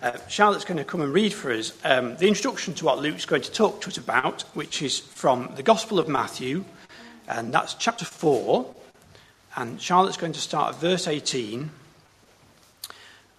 uh, Charlotte's going to come and read for us um, the introduction to what Luke's going to talk to us about, which is from the Gospel of Matthew, and that's chapter 4. And Charlotte's going to start at verse 18,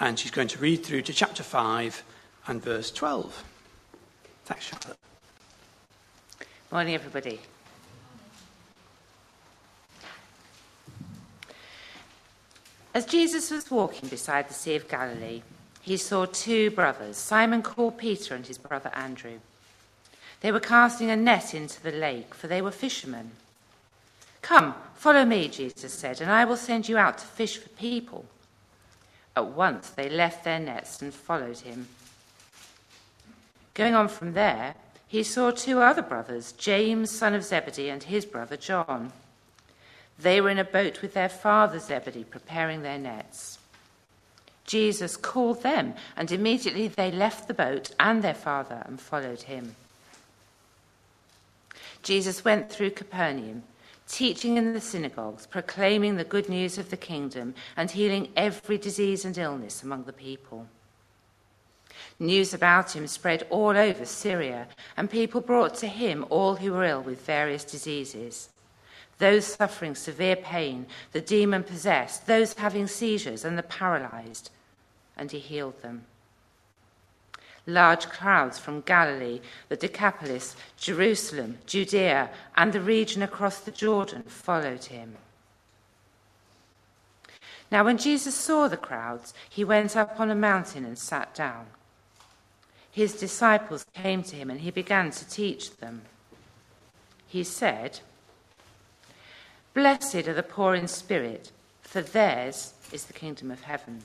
and she's going to read through to chapter 5 and verse 12. Thanks, Charlotte. Morning, everybody. As Jesus was walking beside the Sea of Galilee, he saw two brothers, Simon called Peter and his brother Andrew. They were casting a net into the lake, for they were fishermen. Come, follow me, Jesus said, and I will send you out to fish for people. At once they left their nets and followed him. Going on from there, he saw two other brothers, James, son of Zebedee, and his brother John. They were in a boat with their father Zebedee, preparing their nets. Jesus called them, and immediately they left the boat and their father and followed him. Jesus went through Capernaum, teaching in the synagogues, proclaiming the good news of the kingdom, and healing every disease and illness among the people. News about him spread all over Syria, and people brought to him all who were ill with various diseases those suffering severe pain, the demon possessed, those having seizures, and the paralyzed, and he healed them. Large crowds from Galilee, the Decapolis, Jerusalem, Judea, and the region across the Jordan followed him. Now, when Jesus saw the crowds, he went up on a mountain and sat down. His disciples came to him, and he began to teach them. He said, Blessed are the poor in spirit, for theirs is the kingdom of heaven.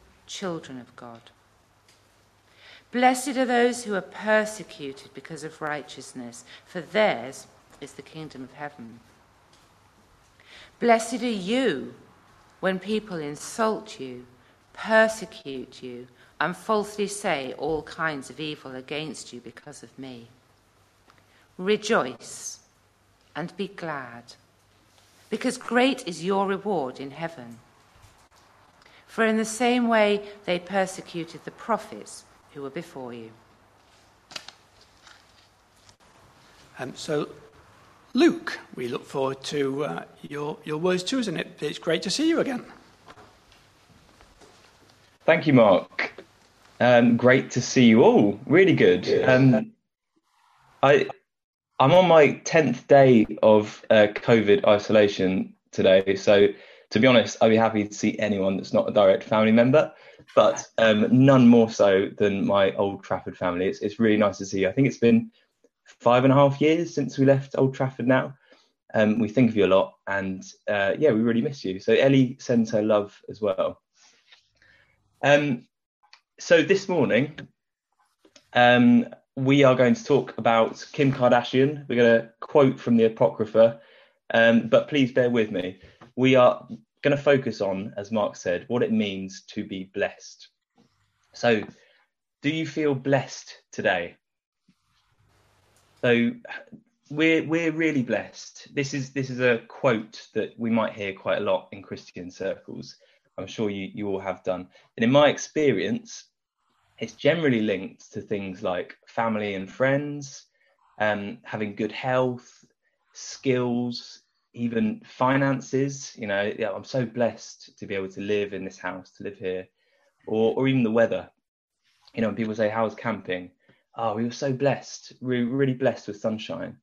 children of God. Blessed are those who are persecuted because of righteousness, for theirs is the kingdom of heaven. Blessed are you when people insult you, persecute you, and falsely say all kinds of evil against you because of me. Rejoice and be glad, because great is your reward in heaven. For in the same way they persecuted the prophets who were before you. Um, so, Luke, we look forward to uh, your, your words too, isn't it? It's great to see you again. Thank you, Mark. Um, great to see you all. Really good. Um, I I'm on my tenth day of uh, COVID isolation today, so to be honest, I'd be happy to see anyone that's not a direct family member, but um, none more so than my Old Trafford family. It's it's really nice to see you. I think it's been five and a half years since we left Old Trafford now. Um, we think of you a lot, and uh, yeah, we really miss you. So Ellie sends her love as well. Um, so this morning, um, we are going to talk about Kim Kardashian. We're going to quote from the Apocrypha, um, but please bear with me. We are going to focus on, as Mark said, what it means to be blessed. So, do you feel blessed today? So, we're we're really blessed. This is this is a quote that we might hear quite a lot in Christian circles. I'm sure you you all have done. And in my experience, it's generally linked to things like family and friends, um, having good health, skills, even finances. You know, yeah, I'm so blessed to be able to live in this house, to live here, or or even the weather. You know, when people say, "How's camping?" Oh, we were so blessed. We were really blessed with sunshine.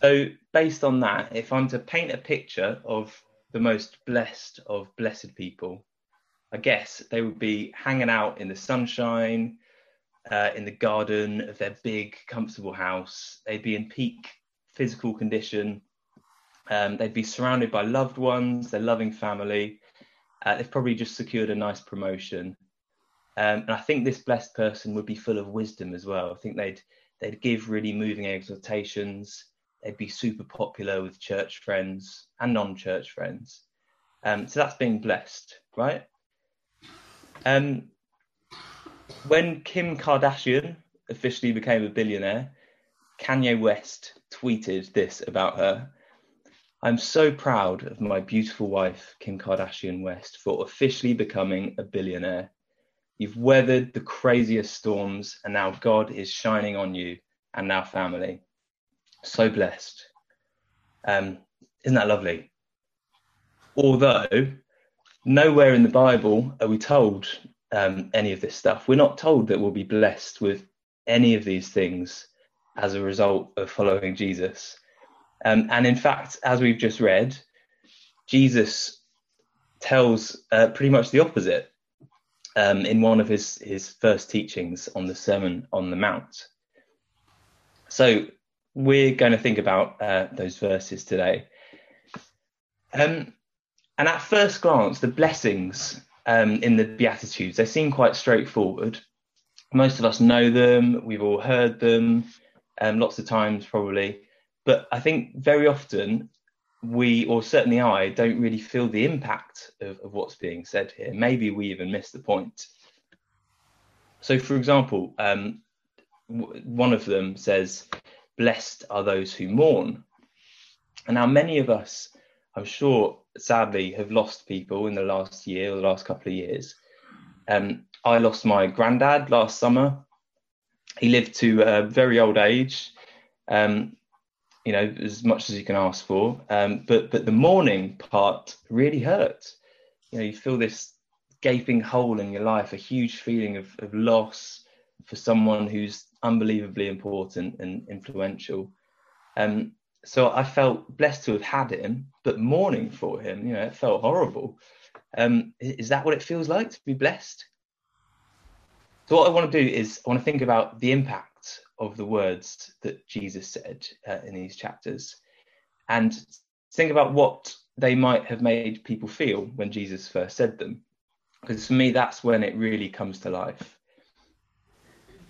So, based on that, if I'm to paint a picture of the most blessed of blessed people, I guess they would be hanging out in the sunshine, uh, in the garden of their big, comfortable house. They'd be in peak physical condition. Um, they'd be surrounded by loved ones, their loving family. Uh, they've probably just secured a nice promotion. Um, and I think this blessed person would be full of wisdom as well. I think they'd they'd give really moving exhortations. They'd be super popular with church friends and non-church friends. Um, so that's being blessed, right? Um, when Kim Kardashian officially became a billionaire, Kanye West tweeted this about her. I'm so proud of my beautiful wife, Kim Kardashian West, for officially becoming a billionaire. You've weathered the craziest storms, and now God is shining on you and our family. So blessed. Um, isn't that lovely? Although, nowhere in the Bible are we told um, any of this stuff. We're not told that we'll be blessed with any of these things as a result of following Jesus. Um, and in fact, as we've just read, Jesus tells uh, pretty much the opposite um, in one of his, his first teachings on the Sermon on the Mount. So we're going to think about uh, those verses today. Um, and at first glance, the blessings um, in the Beatitudes, they seem quite straightforward. Most of us know them, we've all heard them, um, lots of times probably. But I think very often we, or certainly I, don't really feel the impact of, of what's being said here. Maybe we even miss the point. So, for example, um, w- one of them says, Blessed are those who mourn. And now, many of us, I'm sure, sadly, have lost people in the last year or the last couple of years. Um, I lost my granddad last summer. He lived to a very old age. Um, you know, as much as you can ask for. Um, but but the mourning part really hurts. You know, you feel this gaping hole in your life, a huge feeling of, of loss for someone who's unbelievably important and influential. Um, so I felt blessed to have had him, but mourning for him, you know, it felt horrible. Um, is that what it feels like to be blessed? So what I want to do is I want to think about the impact of the words that Jesus said uh, in these chapters and think about what they might have made people feel when Jesus first said them. Because for me, that's when it really comes to life.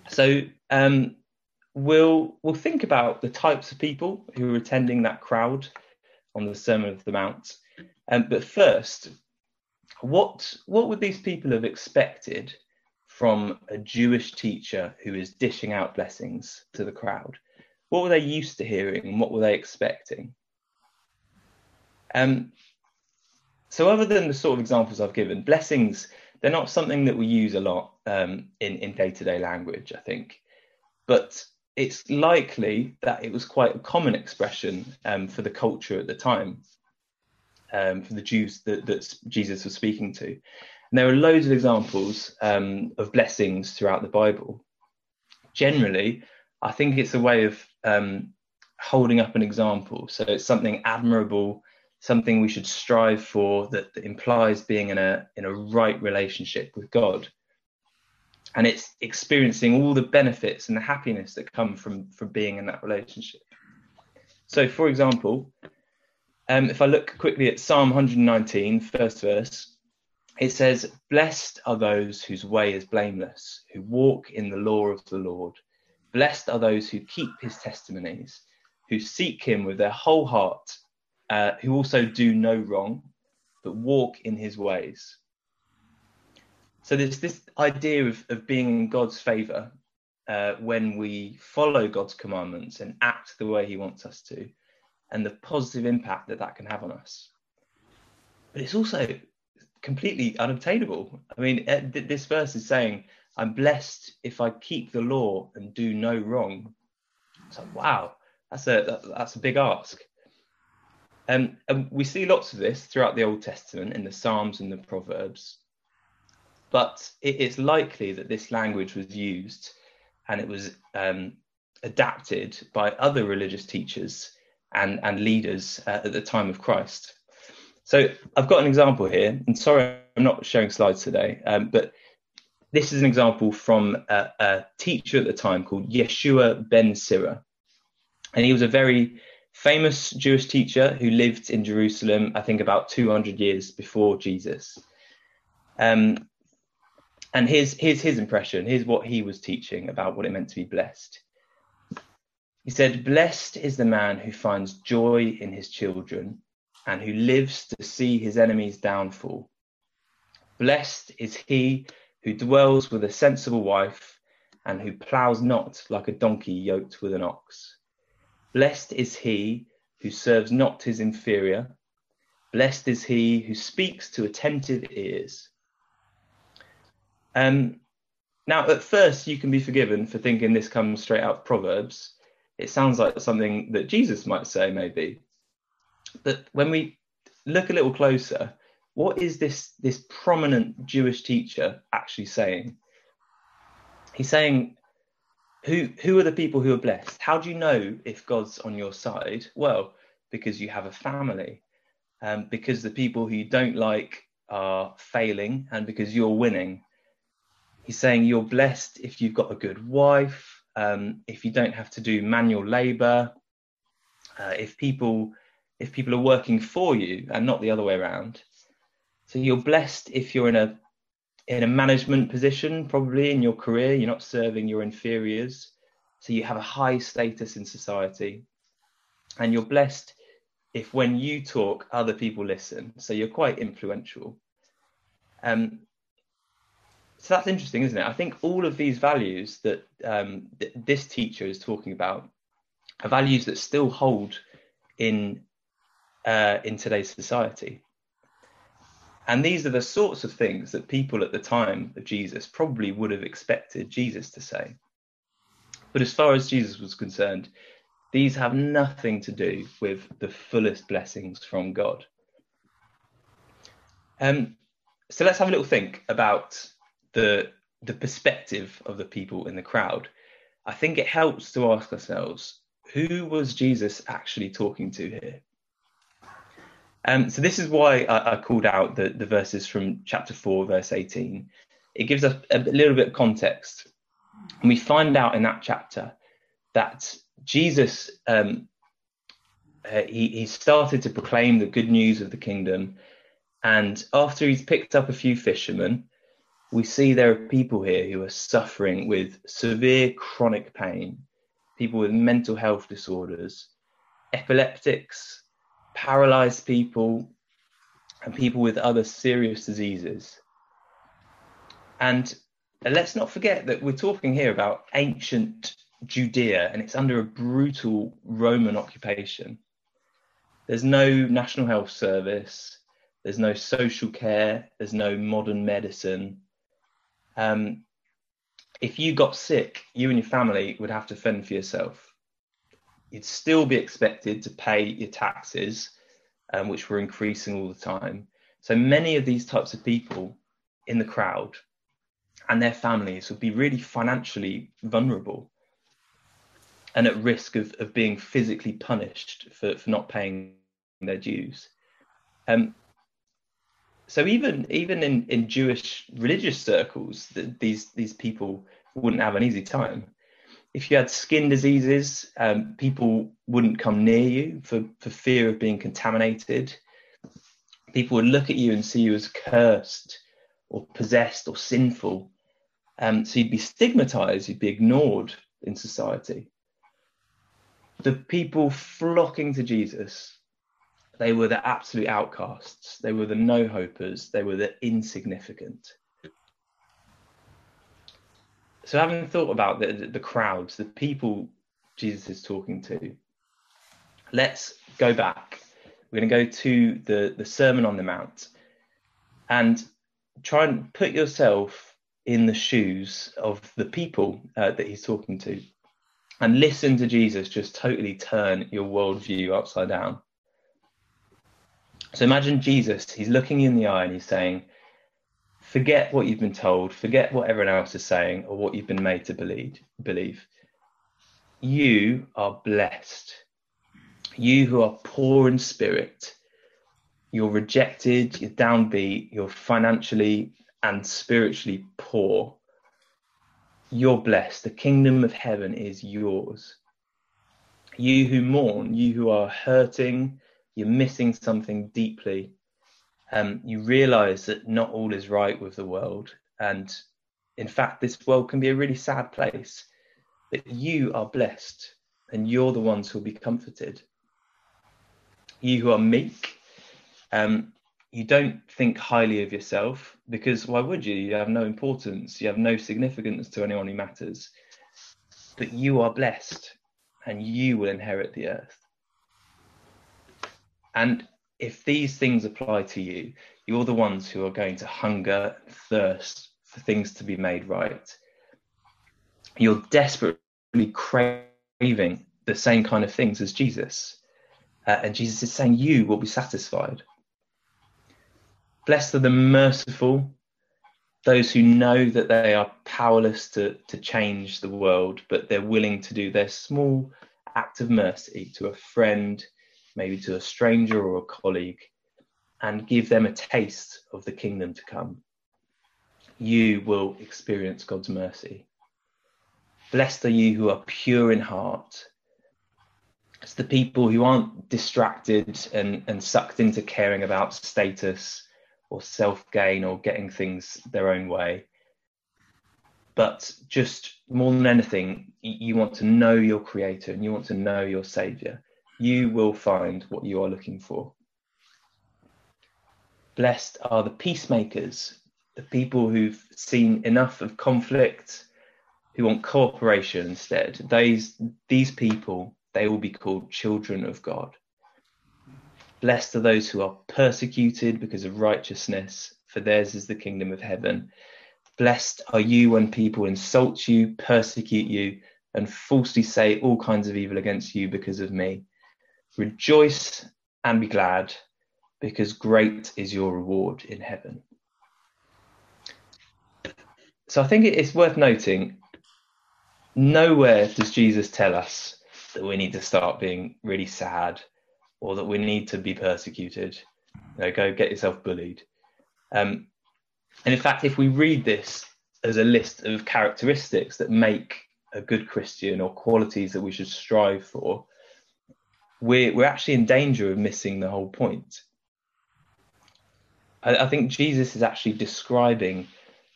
So um, we'll we'll think about the types of people who were attending that crowd on the Sermon of the Mount. Um, but first, what what would these people have expected from a Jewish teacher who is dishing out blessings to the crowd? What were they used to hearing and what were they expecting? Um, so, other than the sort of examples I've given, blessings, they're not something that we use a lot um, in day to day language, I think. But it's likely that it was quite a common expression um, for the culture at the time, um, for the Jews that, that Jesus was speaking to. And there are loads of examples um, of blessings throughout the Bible. Generally, I think it's a way of um, holding up an example. So it's something admirable, something we should strive for that, that implies being in a in a right relationship with God. And it's experiencing all the benefits and the happiness that come from from being in that relationship. So, for example, um, if I look quickly at Psalm 119, first verse, it says, Blessed are those whose way is blameless, who walk in the law of the Lord. Blessed are those who keep his testimonies, who seek him with their whole heart, uh, who also do no wrong, but walk in his ways. So there's this idea of, of being in God's favour uh, when we follow God's commandments and act the way he wants us to, and the positive impact that that can have on us. But it's also completely unobtainable. I mean, eh, this verse is saying, I'm blessed if I keep the law and do no wrong. It's like, wow, that's a that's a big ask. Um, and we see lots of this throughout the Old Testament in the Psalms and the Proverbs. But it, it's likely that this language was used and it was um, adapted by other religious teachers and, and leaders uh, at the time of Christ. So I've got an example here, and sorry, I'm not showing slides today, um, but this is an example from a, a, teacher at the time called Yeshua ben Sira. And he was a very famous Jewish teacher who lived in Jerusalem, I think about 200 years before Jesus. Um, and here's here's his impression. Here's what he was teaching about what it meant to be blessed. He said, "Blessed is the man who finds joy in his children, and who lives to see his enemies' downfall. Blessed is he who dwells with a sensible wife, and who ploughs not like a donkey yoked with an ox. Blessed is he who serves not his inferior. Blessed is he who speaks to attentive ears." Um, now, at first, you can be forgiven for thinking this comes straight out of Proverbs. It sounds like something that Jesus might say, maybe. But when we look a little closer, what is this, this prominent Jewish teacher actually saying? He's saying, who, who are the people who are blessed? How do you know if God's on your side? Well, because you have a family, um, because the people who you don't like are failing, and because you're winning. He's saying you're blessed if you've got a good wife, um, if you don't have to do manual labour, uh, if people if people are working for you and not the other way around. So you're blessed if you're in a in a management position, probably in your career, you're not serving your inferiors. So you have a high status in society. And you're blessed if when you talk, other people listen. So you're quite influential. Um, so that's interesting, isn't it? I think all of these values that um, th- this teacher is talking about are values that still hold in uh, in today's society. And these are the sorts of things that people at the time of Jesus probably would have expected Jesus to say. But as far as Jesus was concerned, these have nothing to do with the fullest blessings from God. Um, so let's have a little think about the the perspective of the people in the crowd, I think it helps to ask ourselves who was Jesus actually talking to here? Um, so this is why I, I, called out the, the verses from chapter 4, verse 18. It gives us a, little bit of context. And we find out in that chapter that Jesus, um, uh, he, he started to proclaim the good news of the kingdom. And after he's picked up a few fishermen, we see there are people here who are suffering with severe chronic pain, people with mental health disorders, epileptics, paralyzed people, and people with other serious diseases. And let's not forget that we're talking here about ancient Judea and it's under a brutal Roman occupation. There's no national health service, there's no social care, there's no modern medicine um, if you got sick, you and your family would have to fend for yourself. You'd still be expected to pay your taxes, um, which were increasing all the time. So many of these types of people in the crowd and their families would be really financially vulnerable and at risk of, of being physically punished for, for not paying their dues. Um, so even even in, in Jewish religious circles, the, these these people wouldn't have an easy time. If you had skin diseases, um, people wouldn't come near you for, for fear of being contaminated. People would look at you and see you as cursed or possessed or sinful. Um, so you'd be stigmatized, you'd be ignored in society. The people flocking to Jesus they were the absolute outcasts. They were the no hopers. They were the insignificant. So, having thought about the, the, crowds, the people Jesus is talking to, let's go back. We're going to go to the, the Sermon on the Mount and try and put yourself in the shoes of the people uh, that he's talking to and listen to Jesus just totally turn your worldview upside down. So imagine Jesus, he's looking in the eye and he's saying, forget what you've been told, forget what everyone else is saying or what you've been made to believe. believe. You are blessed. You who are poor in spirit, you're rejected, you're downbeat, you're financially and spiritually poor. You're blessed. The kingdom of heaven is yours. You who mourn, you who are hurting, you're missing something deeply. Um, you realize that not all is right with the world and in fact, this world can be a really sad place, that you are blessed and you're the ones who will be comforted. You who are meek, um, you don't think highly of yourself because why would you? You have no importance, you have no significance to anyone who matters. But you are blessed and you will inherit the earth. And if these things apply to you, you're the ones who are going to hunger and thirst for things to be made right. You're desperately craving the same kind of things as Jesus. Uh, and Jesus is saying, You will be satisfied. Blessed are the merciful, those who know that they are powerless to, to change the world, but they're willing to do their small act of mercy to a friend, maybe to a stranger or a colleague, and give them a taste of the kingdom to come. You will experience God's mercy. Blessed are you who are pure in heart. It's the people who aren't distracted and, and sucked into caring about status or self gain or getting things their own way. But just more than anything, you want to know your creator and you want to know your savior. You will find what you are looking for. Blessed are the peacemakers, the people who've seen enough of conflict, who want cooperation instead. These, these people, they will be called children of God. Blessed are those who are persecuted because of righteousness, for theirs is the kingdom of heaven. Blessed are you when people insult you, persecute you, and falsely say all kinds of evil against you because of me. Rejoice and be glad because great is your reward in heaven. So I think it's worth noting nowhere does Jesus tell us that we need to start being really sad or that we need to be persecuted. You know, go get yourself bullied. Um, and in fact, if we read this as a list of characteristics that make a good Christian or qualities that we should strive for, we're, we're actually in danger of missing the whole point. I, I think Jesus is actually describing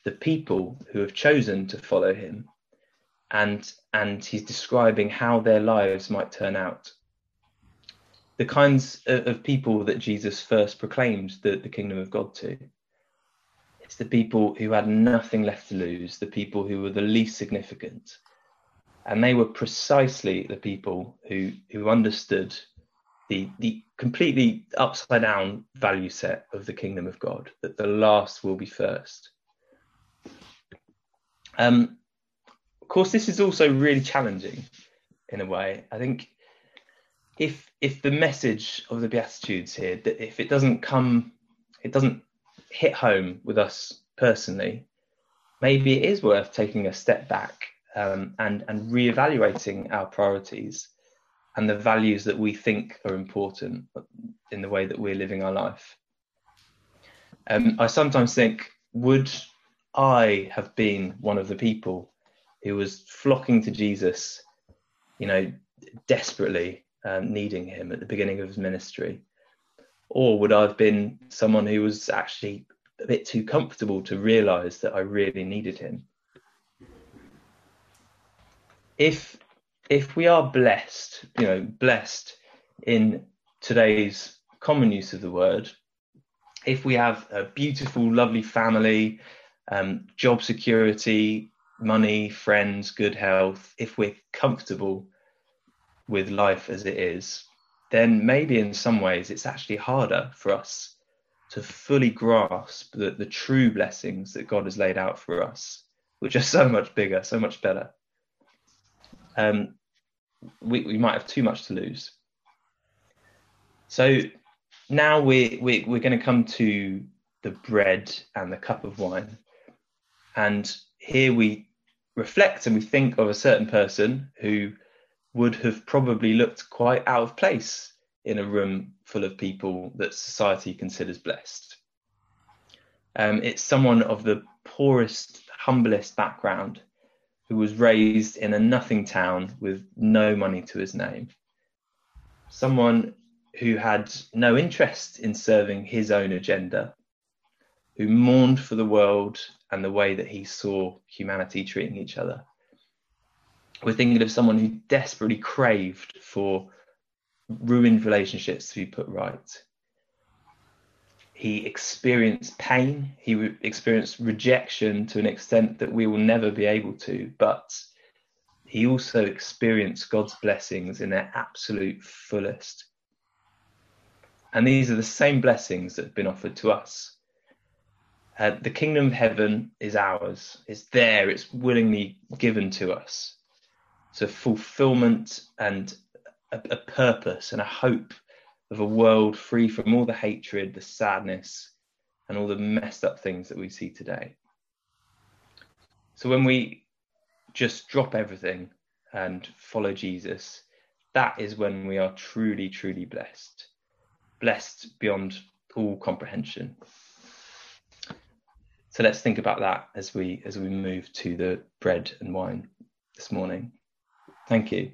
the people who have chosen to follow him and and he's describing how their lives might turn out. The kinds of, of people that jesus first proclaimed the, the kingdom of god to. It's the people who had nothing left to lose the people who were the least significant and they were precisely the people who who understood the the completely upside down value set of the kingdom of God, that the last will be first. Um, of course, this is also really challenging in a way. I think if if the message of the Beatitudes here, that if it doesn't come, it doesn't hit home with us personally, maybe it is worth taking a step back um, and and reevaluating our priorities and the values that we think are important in the way that we're living our life. Um, I sometimes think, would I have been one of the people who was flocking to Jesus, you know, desperately um, needing him at the beginning of his ministry? Or would I have been someone who was actually a bit too comfortable to realize that I really needed him? If if we are blessed, you know, blessed in today's common use of the word, if we have a beautiful, lovely family, um, job security, money, friends, good health, if we're comfortable with life as it is, then maybe in some ways it's actually harder for us to fully grasp the, the true blessings that God has laid out for us, which are so much bigger, so much better. Um, we, we might have too much to lose. So now we, we, we're going to come to the bread and the cup of wine. And here we reflect and we think of a certain person who would have probably looked quite out of place in a room full of people that society considers blessed. Um, it's someone of the poorest, humblest background who was raised in a nothing town with no money to his name. Someone who had no interest in serving his own agenda, who mourned for the world and the way that he saw humanity treating each other. We're thinking of someone who desperately craved for ruined relationships to be put right. He experienced pain, he experienced rejection to an extent that we will never be able to, but he also experienced God's blessings in their absolute fullest. And these are the same blessings that have been offered to us. Uh, the kingdom of heaven is ours. It's there. It's willingly given to us. So fulfillment and a, a purpose and a hope of a world free from all the hatred, the sadness, and all the messed up things that we see today. So when we just drop everything and follow Jesus, that is when we are truly, truly blessed. Blessed beyond all comprehension. So let's think about that as we as we move to the bread and wine this morning. Thank you.